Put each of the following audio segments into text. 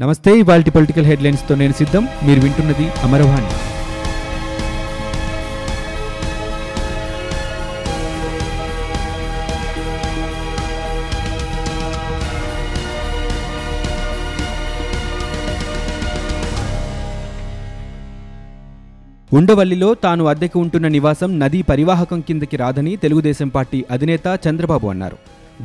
నమస్తే ఇవాల్టి పొలిటికల్ హెడ్లైన్స్తో నేను సిద్ధం. మీరు వింటున్నది అమరవాణి. ఉండవల్లిలో తాను అద్దెకు ఉంటున్న నివాసం నదీ పరివాహకం కిందకి రాదని తెలుగుదేశం పార్టీ అధినేత చంద్రబాబు అన్నారు.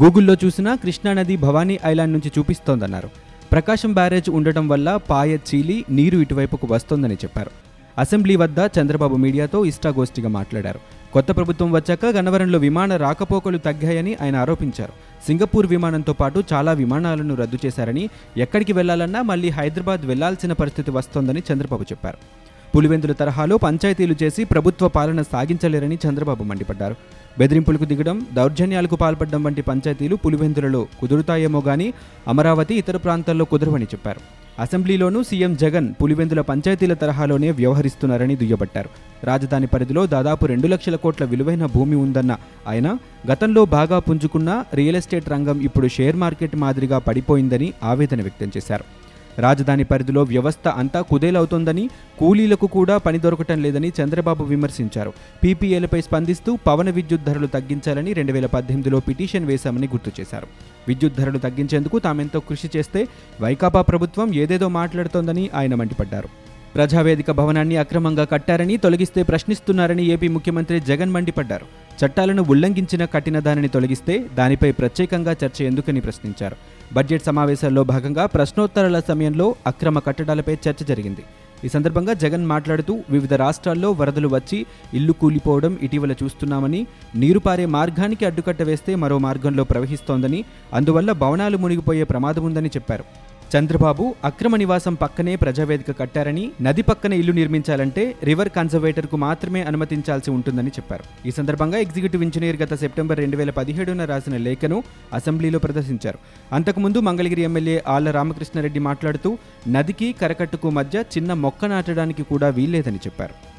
గూగుల్లో చూసినా కృష్ణానది భవానీ ఐలాండ్ నుంచి చూపిస్తోందన్నారు. ప్రకాశం బ్యారేజ్ ఉండటం వల్ల పాయ చీలి నీరు ఇటువైపుకు వస్తోందని చెప్పారు. అసెంబ్లీ వద్ద చంద్రబాబు మీడియాతో ఇష్టాగోష్ఠిగా మాట్లాడారు. కొత్త ప్రభుత్వం వచ్చాక గన్నవరంలో విమాన రాకపోకలు తగ్గాయని ఆయన ఆరోపించారు. సింగపూర్ విమానంతో పాటు చాలా విమానాలను రద్దు చేశారని ఎక్కడికి వెళ్ళాలన్నా మళ్ళీ హైదరాబాద్ వెళ్ళాల్సిన పరిస్థితి వస్తోందని చంద్రబాబు చెప్పారు. పులివెందుల తరహాలో పంచాయతీలు చేసి ప్రభుత్వ పాలన సాగించలేరని చంద్రబాబు మండిపడ్డారు. బెదిరింపులకు దిగడం దౌర్జన్యాలకు పాల్పడడం వంటి పంచాయతీలు పులివెందులలో కుదురుతాయేమో గానీ అమరావతి ఇతర ప్రాంతాల్లో కుదరవని చెప్పారు. అసెంబ్లీలోనూ సీఎం జగన్ పులివెందుల పంచాయతీల తరహాలోనే వ్యవహరిస్తున్నారని దుయ్యబట్టారు. రాజధాని పరిధిలో దాదాపు రెండు లక్షల కోట్ల విలువైన భూమి ఉందన్న ఆయన గతంలో బాగా పుంజుకున్న రియల్ ఎస్టేట్ రంగం ఇప్పుడు షేర్ మార్కెట్ మాదిరిగా పడిపోయిందని ఆవేదన వ్యక్తం చేశారు. రాజధాని పరిధిలో వ్యవస్థ అంతా కుదేలవుతోందని కూలీలకు కూడా పని దొరకటం లేదని చంద్రబాబు విమర్శించారు. పీపీఏలపై స్పందిస్తూ పవన విద్యుత్ ధరలు తగ్గించాలని రెండు వేల పద్దెనిమిదిలో పిటిషన్ వేశామని గుర్తు చేశారు. విద్యుత్ ధరలు తగ్గించేందుకు తామెంతో కృషి చేస్తే వైకాపా ప్రభుత్వం ఏదేదో మాట్లాడుతోందని ఆయన మండిపడ్డారు. ప్రజావేదిక భవనాన్ని అక్రమంగా కట్టారని తొలగిస్తే ప్రశ్నిస్తున్నారని ఏపీ ముఖ్యమంత్రి జగన్ మండిపడ్డారు. చట్టాలను ఉల్లంఘించిన కట్టిన దానిని తొలగిస్తే దానిపై ప్రత్యేకంగా చర్చ ఎందుకని ప్రశ్నించారు. బడ్జెట్ సమావేశాల్లో భాగంగా ప్రశ్నోత్తరాల సమయంలో అక్రమ కట్టడాలపై చర్చ జరిగింది. ఈ సందర్భంగా జగన్ మాట్లాడుతూ వివిధ రాష్ట్రాల్లో వరదలు వచ్చి ఇల్లు కూలిపోవడం ఇటీవల చూస్తున్నామని నీరు పారే మార్గానికి అడ్డుకట్ట వేస్తే మరో మార్గంలో ప్రవహిస్తోందని అందువల్ల భవనాలు మునిగిపోయే ప్రమాదం ఉందని చెప్పారు. చంద్రబాబు అక్రమ నివాసం పక్కనే ప్రజావేదిక కట్టారని నది పక్కన ఇల్లు నిర్మించాలంటే రివర్ కన్జర్వేటర్కు మాత్రమే అనుమతించాల్సి ఉంటుందని చెప్పారు. ఈ సందర్భంగా ఎగ్జిక్యూటివ్ ఇంజనీర్ గత సెప్టెంబర్ రెండు వేల పదిహేడున రాసిన లేఖను అసెంబ్లీలో ప్రదర్శించారు. అంతకుముందు మంగళగిరి ఎమ్మెల్యే ఆళ్ళ రామకృష్ణారెడ్డి మాట్లాడుతూ నదికి కరకట్టుకు మధ్య చిన్న మొక్క నాటడానికి కూడా వీల్లేదని చెప్పారు.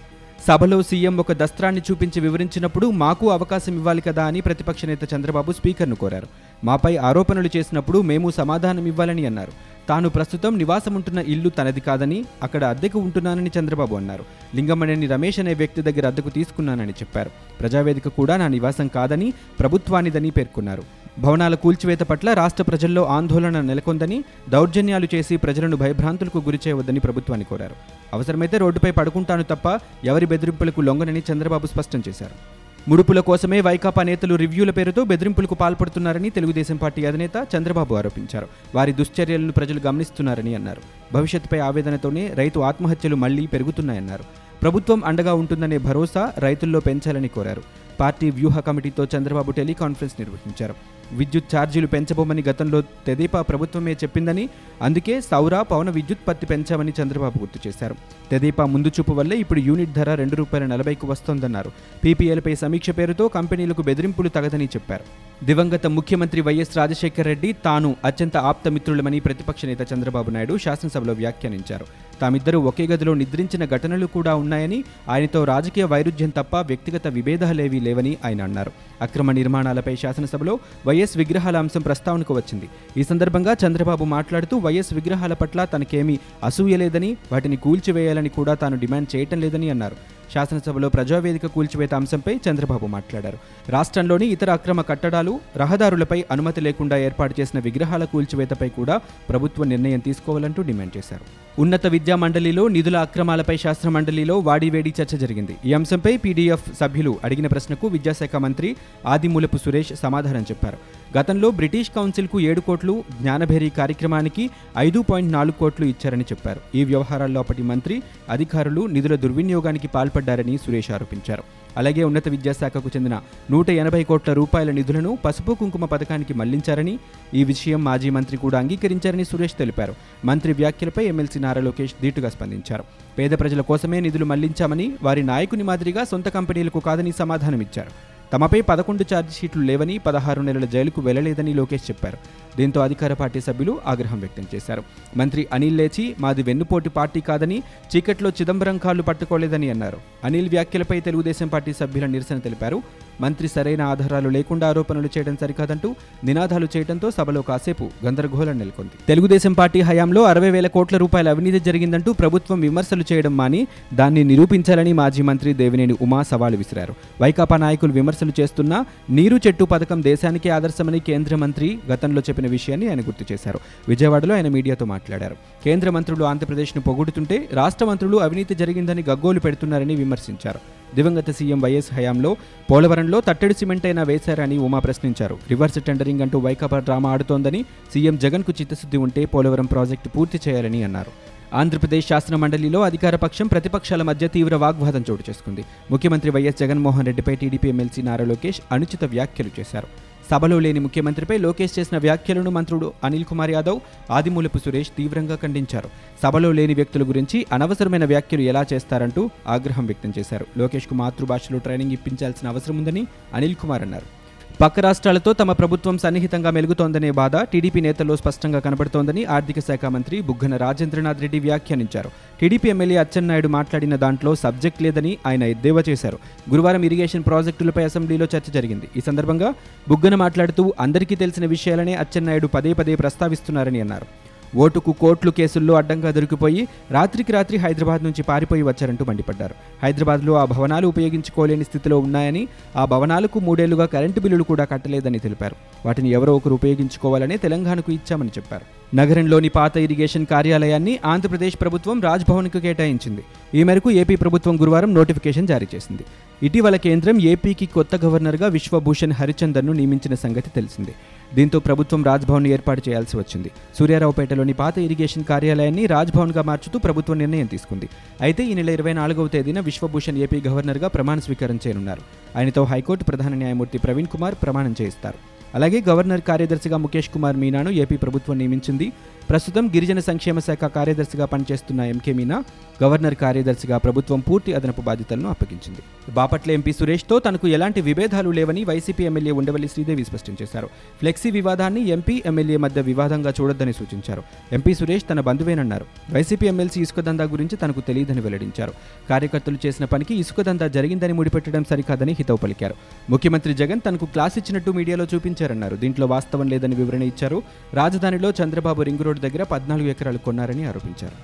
సభలో సీఎం ఒక దస్త్రాన్ని చూపించి వివరించినప్పుడు మాకు అవకాశం ఇవ్వాలి కదా అని ప్రతిపక్ష నేత చంద్రబాబు స్పీకర్ను కోరారు. మాపై ఆరోపణలు చేసినప్పుడు మేము సమాధానం ఇవ్వాలని అన్నారు. తాను ప్రస్తుతం నివాసం ఉంటున్న ఇల్లు తనది కాదని అక్కడ అద్దెకు ఉంటున్నానని చంద్రబాబు అన్నారు. లింగమణిని రమేష్ అనే వ్యక్తి దగ్గర అద్దెకు తీసుకున్నానని చెప్పారు. ప్రజావేదిక కూడా నా నివాసం కాదని ప్రభుత్వానిదని పేర్కొన్నారు. భవనాల కూల్చివేత పట్ల రాష్ట్ర ప్రజల్లో ఆందోళన నెలకొందని దౌర్జన్యాలు చేసి ప్రజలను భయభ్రాంతులకు గురిచేయవద్దని ప్రభుత్వాన్ని కోరారు. అవసరమైతే రోడ్డుపై పడుకుంటాను తప్ప ఎవరి బెదిరింపులకు లొంగనని చంద్రబాబు స్పష్టం చేశారు. ముడుపుల కోసమే వైకాపా నేతలు రివ్యూల పేరుతో బెదిరింపులకు పాల్పడుతున్నారని తెలుగుదేశం పార్టీ అధినేత చంద్రబాబు ఆరోపించారు. వారి దుశ్చర్యలను ప్రజలు గమనిస్తున్నారని అన్నారు. భవిష్యత్తుపై ఆవేదనతోనే రైతు ఆత్మహత్యలు మళ్ళీ పెరుగుతున్నాయన్నారు. ప్రభుత్వం అండగా ఉంటుందనే భరోసా రైతుల్లో పెంచాలని కోరారు. పార్టీ వ్యూహ కమిటీతో చంద్రబాబు టెలికాన్ఫరెన్స్ నిర్వహించారు. విద్యుత్ ఛార్జీలు పెంచబోమని గతంలో తెదేపా ప్రభుత్వమే చెప్పిందని అందుకే సౌర పవన విద్యుత్పత్తి పెంచామని చంద్రబాబు గుర్తు చేశారు. తెదేపా ముందు చూపు వల్లే ఇప్పుడు యూనిట్ ధర రెండు రూపాయల నలభైకు వస్తోందన్నారు. పీపీఎల్పై సమీక్ష పేరుతో కంపెనీలకు బెదిరింపులు తగదని చెప్పారు. దివంగత ముఖ్యమంత్రి వైఎస్ రాజశేఖర రెడ్డి తాను అత్యంత ఆప్తమిత్రులమని ప్రతిపక్ష నేత చంద్రబాబు నాయుడు శాసనసభలో వ్యాఖ్యానించారు. తామిద్దరూ ఒకే గదిలో నిద్రించిన ఘటనలు కూడా ఉన్నాయని ఆయనతో రాజకీయ వైరుధ్యం తప్ప వ్యక్తిగత విభేదాలేవీ లేవని ఆయన అన్నారు. అక్రమ నిర్మాణాలపై శాసనసభలో వైఎస్ విగ్రహాల అంశం ప్రస్తావనకు వచ్చింది. ఈ సందర్భంగా చంద్రబాబు మాట్లాడుతూ వైఎస్ విగ్రహాల పట్ల తనకేమీ అసూయలేదని వాటిని కూల్చివేయాలని కూడా తాను డిమాండ్ చేయటం లేదని అన్నారు. శాసనసభలో ప్రజావేదిక కూల్చివేత అంశంపై చంద్రబాబు మాట్లాడారు. రాష్ట్రంలోని ఇతర అక్రమ కట్టడాలు రహదారులపై అనుమతి లేకుండా ఏర్పాటు చేసిన విగ్రహాల కూల్చివేతపై కూడా ప్రభుత్వం నిర్ణయం తీసుకోవాలంటూ డిమాండ్ చేశారు. ఉన్నత విద్యా మండలిలో నిధుల అక్రమాలపై శాస్త్ర మండలిలో వాడివేడి చర్చ జరిగింది. ఈ అంశంపై పీడీఎఫ్ సభ్యులు అడిగిన ప్రశ్నకు విద్యాశాఖ మంత్రి ఆదిమూలపు సురేష్ సమాధానం చెప్పారు. గతంలో బ్రిటిష్ కౌన్సిల్కు ఏడు కోట్లు జ్ఞానభేరి కార్యక్రమానికి ఐదు పాయింట్ నాలుగు కోట్లు ఇచ్చారని చెప్పారు. ఈ వ్యవహారాల్లో అప్పటి మంత్రి అధికారులు నిధుల దుర్వినియోగానికి పాల్పడ్డారని సురేష్ ఆరోపించారు. అలాగే ఉన్నత విద్యాశాఖకు చెందిన నూట ఎనభై కోట్ల రూపాయల నిధులను పసుపు కుంకుమ పథకానికి మళ్ళించారని ఈ విషయం మాజీ మంత్రి కూడా అంగీకరించారని సురేష్ తెలిపారు. మంత్రి వ్యాఖ్యలపై ఎమ్మెల్సీ నారా లోకేష్ ధీటుగా స్పందించారు. పేద ప్రజల కోసమే నిధులు మళ్ళించామని వారి నాయకుని మాదిరిగా సొంత కంపెనీలకు కాదని సమాధానమిచ్చారు. తమపై పదకొండు ఛార్జిషీట్లు లేవని పదహారు నెలల జైలుకు వెళ్ళలేదని లోకేష్ చెప్పారు. దీంతో అధికార పార్టీ సభ్యులు ఆగ్రహం వ్యక్తం చేశారు. మంత్రి అనిల్ లేచి మాది వెన్నుపోటు పార్టీ కాదని చీకట్లో చిదంబరం కాళ్ళు పట్టుకోలేదని అన్నారు. అనిల్ వ్యాఖ్యలపై తెలుగుదేశం పార్టీ సభ్యుల నిరసన తెలిపారు. మంత్రి సరైన ఆధారాలు లేకుండా ఆరోపణలు చేయడం సరికాదంటూ నినాదాలు చేయడంతో సభలో కాసేపు గందరగోళం నెలకొంది. తెలుగుదేశం పార్టీ హయాంలో అరవై వేల కోట్ల రూపాయల అవినీతి జరిగిందంటూ ప్రభుత్వం విమర్శలు చేయడం మాని దాన్ని నిరూపించాలని మాజీ మంత్రి దేవినేని ఉమా సవాలు విసిరారు. వైకాపా నాయకులు విమర్శలు చేస్తున్నా నీరు చెట్టు పథకం దేశానికే ఆదర్శమని కేంద్ర మంత్రి గతంలో చెప్పిన విషయాన్ని ఆయన గుర్తు చేశారు. విజయవాడలో ఆయన మీడియాతో మాట్లాడారు. కేంద్ర మంత్రులు ఆంధ్రప్రదేశ్ను పొగుడుతుంటే రాష్ట్ర మంత్రులు అవినీతి జరిగిందని గగ్గోలు పెడుతున్నారని విమర్శించారు. దివంగత సీఎం వైఎస్ హయాంలో పోలవరంలో తట్టడి సిమెంట్ అయినా వేశారని ఉమా ప్రశ్నించారు. రివర్స్ టెండరింగ్ అంటూ వైకాపా డ్రామా ఆడుతోందని సీఎం జగన్కు చిత్తశుద్ధి ఉంటే పోలవరం ప్రాజెక్టు పూర్తి చేయాలని అన్నారు. ఆంధ్రప్రదేశ్ శాసన మండలిలో అధికార పక్షం ప్రతిపక్షాల మధ్య తీవ్ర వాగ్వాదం చోటు చేసుకుంది. ముఖ్యమంత్రి వైఎస్ జగన్మోహన్ రెడ్డిపై టీడీపీ ఎమ్మెల్సీ నారా లోకేష్ అనుచిత వ్యాఖ్యలు చేశారు. సభలో లేని ముఖ్యమంత్రిపై లోకేష్ చేసిన వ్యాఖ్యలను మంత్రుడు అనిల్ కుమార్ యాదవ్ ఆదిమూలపు సురేష్ తీవ్రంగా ఖండించారు. సభలో లేని వ్యక్తుల గురించి అనవసరమైన వ్యాఖ్యలు ఎలా చేస్తారంటూ ఆగ్రహం వ్యక్తం చేశారు. లోకేష్కు మాతృభాషలో ట్రైనింగ్ ఇప్పించాల్సిన అవసరం ఉందని అనిల్ కుమార్ అన్నారు. పక్క రాష్ట్రాలతో తమ ప్రభుత్వం సన్నిహితంగా మెలుగుతోందనే బాధ టీడీపీ నేతల్లో స్పష్టంగా కనబడుతోందని ఆర్థిక శాఖ మంత్రి బుగ్గన రాజేంద్రనాథ్ రెడ్డి వ్యాఖ్యానించారు. టీడీపీ ఎమ్మెల్యే అచ్చెన్నాయుడు మాట్లాడిన దాంట్లో సబ్జెక్ట్ లేదని ఆయన ఎద్దేవా చేశారు. గురువారం ఇరిగేషన్ ప్రాజెక్టులపై అసెంబ్లీలో చర్చ జరిగింది. ఈ సందర్భంగా బుగ్గన మాట్లాడుతూ అందరికీ తెలిసిన విషయాలనే అచ్చెన్నాయుడు పదే పదే ప్రస్తావిస్తున్నారని అన్నారు. ఓటుకు కోట్లు కేసుల్లో అడ్డంగా దొరికిపోయి రాత్రికి రాత్రి హైదరాబాద్ నుంచి పారిపోయి వచ్చారంటూ మండిపడ్డారు. హైదరాబాద్లో ఆ భవనాలు ఉపయోగించుకోలేని స్థితిలో ఉన్నాయని ఆ భవనాలకు మూడేళ్ళుగా కరెంటు బిల్లులు కూడా కట్టలేదని తెలిపారు. వాటిని ఎవరో ఒకరు ఉపయోగించుకోవాలని తెలంగాణకు ఇచ్చామని చెప్పారు. నగరంలోని పాత ఇరిగేషన్ కార్యాలయాన్ని ఆంధ్రప్రదేశ్ ప్రభుత్వం రాజ్భవన్కు కేటాయించింది. ఈ మేరకు ఏపీ ప్రభుత్వం గురువారం నోటిఫికేషన్ జారీ చేసింది. ఇటీవల కేంద్రం ఏపీకి కొత్త గవర్నర్గా విశ్వభూషణ్ హరిచందన్ను నియమించిన సంగతి తెలిసిందే. దీంతో ప్రభుత్వం రాజ్భవన్ ఏర్పాటు చేయాల్సి వచ్చింది. సూర్యారావుపేటలోని పాత ఇరిగేషన్ కార్యాలయాన్ని రాజ్భవన్గా మార్చుతూ ప్రభుత్వం నిర్ణయం తీసుకుంది. అయితే ఈ నెల ఇరవై నాలుగవ తేదీన విశ్వభూషణ్ ఏపీ గవర్నర్గా ప్రమాణ స్వీకారం చేయనున్నారు. ఆయనతో హైకోర్టు ప్రధాన న్యాయమూర్తి ప్రవీణ్ కుమార్ ప్రమాణం చేయిస్తారు. అలాగే గవర్నర్ కార్యదర్శిగా ముఖేష్ కుమార్ మీనాను ఏపీ ప్రభుత్వం నియమించింది. ప్రస్తుతం గిరిజన సంక్షేమ శాఖ కార్యదర్శిగా పనిచేస్తున్న ఎంకే మీనా గవర్నర్ కార్యదర్శిగా ప్రభుత్వం పూర్తి అదనపు బాధ్యతలను అప్పగించింది. బాపట్ల ఎంపీ సురేష్తో తనకు ఎలాంటి విభేదాలు లేవని వైసీపీ ఎమ్మెల్యే ఉండవల్లి శ్రీదేవి స్పష్టం చేశారు. ఫ్లెక్సీ వివాదాన్ని ఎంపీ ఎమ్మెల్యే మధ్య వివాదంగా చూడొద్దని సూచించారు. ఎంపీ సురేష్ తన బంధువేనన్నారు. వైసీపీ ఎమ్మెల్సీ ఇసుక దందా గురించి తనకు తెలియదని వెల్లడించారు. కార్యకర్తలు చేసిన పనికి ఇసుక దందా జరిగిందని ముడిపెట్టడం సరికాదని హితవు పలికారు. ముఖ్యమంత్రి జగన్ తనకు క్లాస్ ఇచ్చినట్టు మీడియాలో చూపించారు. ఇచ్చారన్నారు. దీంట్లో వాస్తవం లేదని వివరణ ఇచ్చారు. రాజధానిలో చంద్రబాబు రింగ్ రోడ్డు దగ్గర పద్నాలుగు ఎకరాలు కొన్నారని ఆరోపించారు.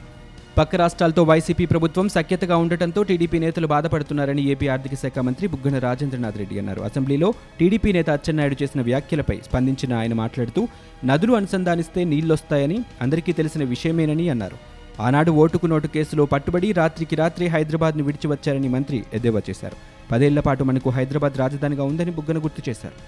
పక్క రాష్ట్రాలతో వైసీపీ ప్రభుత్వం సఖ్యతగా ఉండటంతో టీడీపీ నేతలు బాధపడుతున్నారని ఏపీ ఆర్థిక శాఖ మంత్రి బుగ్గన రాజేంద్రనాథ్ రెడ్డి అన్నారు. అసెంబ్లీలో టీడీపీ నేత అచ్చెన్నాయుడు చేసిన వ్యాఖ్యలపై స్పందించిన ఆయన మాట్లాడుతూ నదులు అనుసంధానిస్తే నీళ్ళొస్తాయని అందరికీ తెలిసిన విషయమేనని అన్నారు. ఆనాడు ఓటుకు నోటు కేసులో పట్టుబడి రాత్రికి రాత్రి హైదరాబాద్ను విడిచి వచ్చారని మంత్రి ఎద్దేవా చేశారు. పదేళ్ళ పాటు మనకు హైదరాబాద్ రాజధానిగా ఉందని బుగ్గన గుర్తు చేశారు.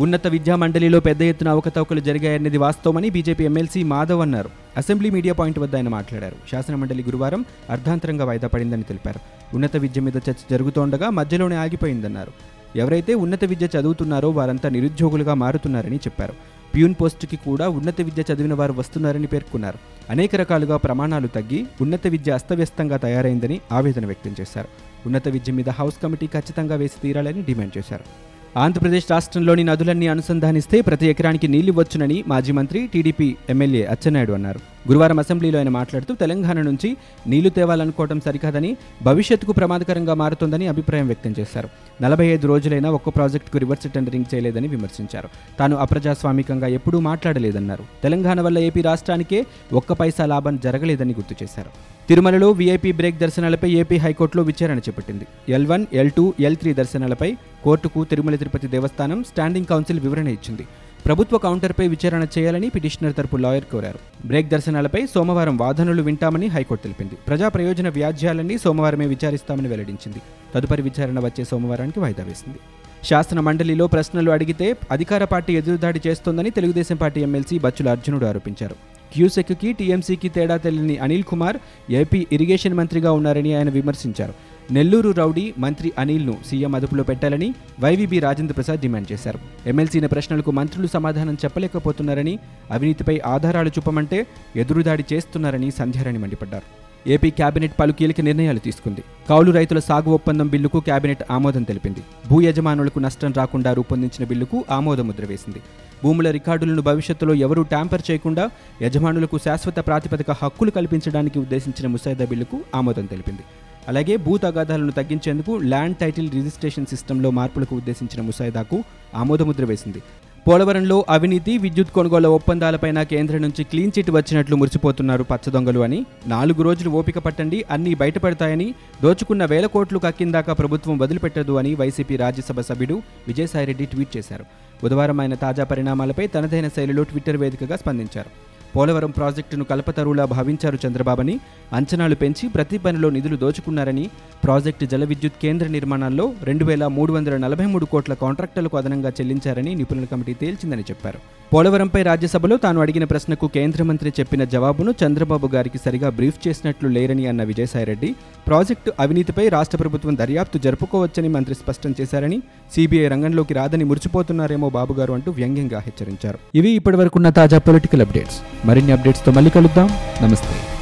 ఉన్నత విద్యా మండలిలో పెద్ద ఎత్తున అవకతవకలు జరిగాయనేది వాస్తవమని బీజేపీ ఎమ్మెల్సీ మాధవ్ అన్నారు. అసెంబ్లీ మీడియా పాయింట్ వద్ద ఆయన మాట్లాడారు. శాసనమండలి గురువారం అర్ధాంతరంగా వాయిదా పడిందని తెలిపారు. ఉన్నత విద్య మీద చర్చ జరుగుతోండగా మధ్యలోనే ఆగిపోయిందన్నారు. ఎవరైతే ఉన్నత విద్య చదువుతున్నారో వారంతా నిరుద్యోగులుగా మారుతున్నారని చెప్పారు. ప్యూన్ పోస్టుకి కూడా ఉన్నత విద్య చదివిన వారు వస్తున్నారని పేర్కొన్నారు. అనేక రకాలుగా ప్రమాణాలు తగ్గి ఉన్నత విద్య అస్తవ్యస్తంగా తయారైందని ఆవేదన వ్యక్తం చేశారు. ఉన్నత విద్య మీద హౌస్ కమిటీ ఖచ్చితంగా వేసి తీరాలని డిమాండ్ చేశారు. ఆంధ్రప్రదేశ్ రాష్ట్రంలోని నదులన్నీ అనుసంధానిస్తే ప్రతి ఎకరానికి నీళ్ళు వచ్చునని మాజీ మంత్రి టీడీపీ ఎమ్మెల్యే అచ్చెన్నాయుడు అన్నారు. గురువారం అసెంబ్లీలో ఆయన మాట్లాడుతూ తెలంగాణ నుంచి నీళ్ళు తేవాలనుకోవడం సరికాదని భవిష్యత్తుకు ప్రమాదకరంగా మారుతోందని అభిప్రాయం వ్యక్తం చేశారు. నలభై ఐదు రోజులైనా ఒక్క ప్రాజెక్టుకు రివర్స్ టెండరింగ్ చేయలేదని విమర్శించారు. తాను అప్రజాస్వామికంగా ఎప్పుడూ మాట్లాడలేదన్నారు. తెలంగాణ వల్ల ఏపీ రాష్ట్రానికే ఒక్క పైసా లాభం జరగలేదని గుర్తు చేశారు. తిరుమలలో వీఐపీ బ్రేక్ దర్శనాలపై ఏపీ హైకోర్టులో విచారణ చేపట్టింది. L one L two L three దర్శనాలపై కోర్టుకు తిరుమల తిరుపతి దేవస్థానం స్టాండింగ్ కౌన్సిల్ వివరణ ఇచ్చింది. ప్రభుత్వ కౌంటర్పై విచారణ చేయాలని పిటిషనర్ తరపు లాయర్ కోరారు. బ్రేక్ దర్శనాలపై సోమవారం వాదనలు వింటామని హైకోర్టు తెలిపింది. ప్రజా ప్రయోజన వ్యాజ్యాలన్నీ సోమవారమే విచారిస్తామని వెల్లడించింది. తదుపరి విచారణ వచ్చే సోమవారానికి వాయిదా వేసింది. శాసన మండలిలో ప్రశ్నలు అడిగితే అధికార పార్టీ ఎదురుదాడి చేస్తోందని తెలుగుదేశం పార్టీ ఎమ్మెల్సీ బచ్చుల అర్జునుడు ఆరోపించారు. క్యూసెక్కి టీఎంసీకి తేడా తెలియని అనిల్ కుమార్ ఏపీ ఇరిగేషన్ మంత్రిగా ఉన్నారని ఆయన విమర్శించారు. నెల్లూరు రౌడీ మంత్రి అనిల్ను సీఎం అదుపులో పెట్టాలని వైవీబీ రాజేంద్ర ప్రసాద్ డిమాండ్ చేశారు. ఎమ్మెల్సీల ప్రశ్నలకు మంత్రులు సమాధానం చెప్పలేకపోతున్నారని అవినీతిపై ఆధారాలు చూపమంటే ఎదురుదాడి చేస్తున్నారని సంధ్యారాణి మండిపడ్డారు. ఏపీ కేబినెట్ పలు కీలక నిర్ణయాలు తీసుకుంది. కౌలు రైతుల సాగు ఒప్పందం బిల్లుకు కేబినెట్ ఆమోదం తెలిపింది. భూ యజమానులకు నష్టం రాకుండా రూపొందించిన బిల్లుకు ఆమోద ముద్ర వేసింది. భూముల రికార్డులను భవిష్యత్తులో ఎవరూ ట్యాంపర్ చేయకుండా యజమానులకు శాశ్వత ప్రాతిపదిక హక్కులు కల్పించడానికి ఉద్దేశించిన ముసాయిదా బిల్లుకు ఆమోదం తెలిపింది. అలాగే భూ తగాదాలను తగ్గించేందుకు ల్యాండ్ టైటిల్ రిజిస్ట్రేషన్ సిస్టంలో మార్పులకు ఉద్దేశించిన ముసాయిదాకు ఆమోదముద్ర వేసింది. పోలవరంలో అవినీతి విద్యుత్ కొనుగోలు ఒప్పందాలపైన కేంద్రం నుంచి క్లీన్ చిట్ వచ్చినట్లు మురిసిపోతున్నారు పచ్చదొంగలు అని. నాలుగు రోజులు ఓపిక పట్టండి అన్నీ బయటపడతాయని. దోచుకున్న వేల కోట్లు కక్కిందాకా ప్రభుత్వం వదిలిపెట్టదు అని వైసీపీ రాజ్యసభ సభ్యుడు విజయసాయిరెడ్డి ట్వీట్ చేశారు. బుధవారం ఆయన తాజా పరిణామాలపై తనదైన శైలిలో ట్విట్టర్ వేదికగా స్పందించారు. పోలవరం ప్రాజెక్టును కల్పతరువులా భావించారు చంద్రబాబుని. అంచనాలు పెంచి ప్రతి పనిలో నిధులు దోచుకున్నారని ప్రాజెక్టు జల విద్యుత్ కేంద్ర నిర్మాణాల్లో రెండు వేల మూడు వందల నలభై మూడు కోట్ల కాంట్రాక్టులకు అదనంగా చెల్లించారని నిపుణుల కమిటీ తేల్చిందని చెప్పారు. పోలవరంపై రాజ్యసభలో తాను అడిగిన ప్రశ్నకు కేంద్ర మంత్రి చెప్పిన జవాబును చంద్రబాబు గారికి సరిగా బ్రీఫ్ చేసినట్లు లేరని అన్న విజయసాయిరెడ్డి. ప్రాజెక్టు అవినీతిపై రాష్ట్ర ప్రభుత్వం దర్యాప్తు జరుపుకోవచ్చని మంత్రి స్పష్టం చేశారని సిబిఐ రంగంలోకి రాదని మురిచిపోతున్నారేమో బాబుగారు అంటూ వ్యంగ్యంగా హెచ్చరించారు. ఇవి ఇప్పటివరకున్న తాజా పొలిటికల్ అప్డేట్స్. మరిన్ని అప్డేట్స్తో మళ్ళీ కలుద్దాం. నమస్తే.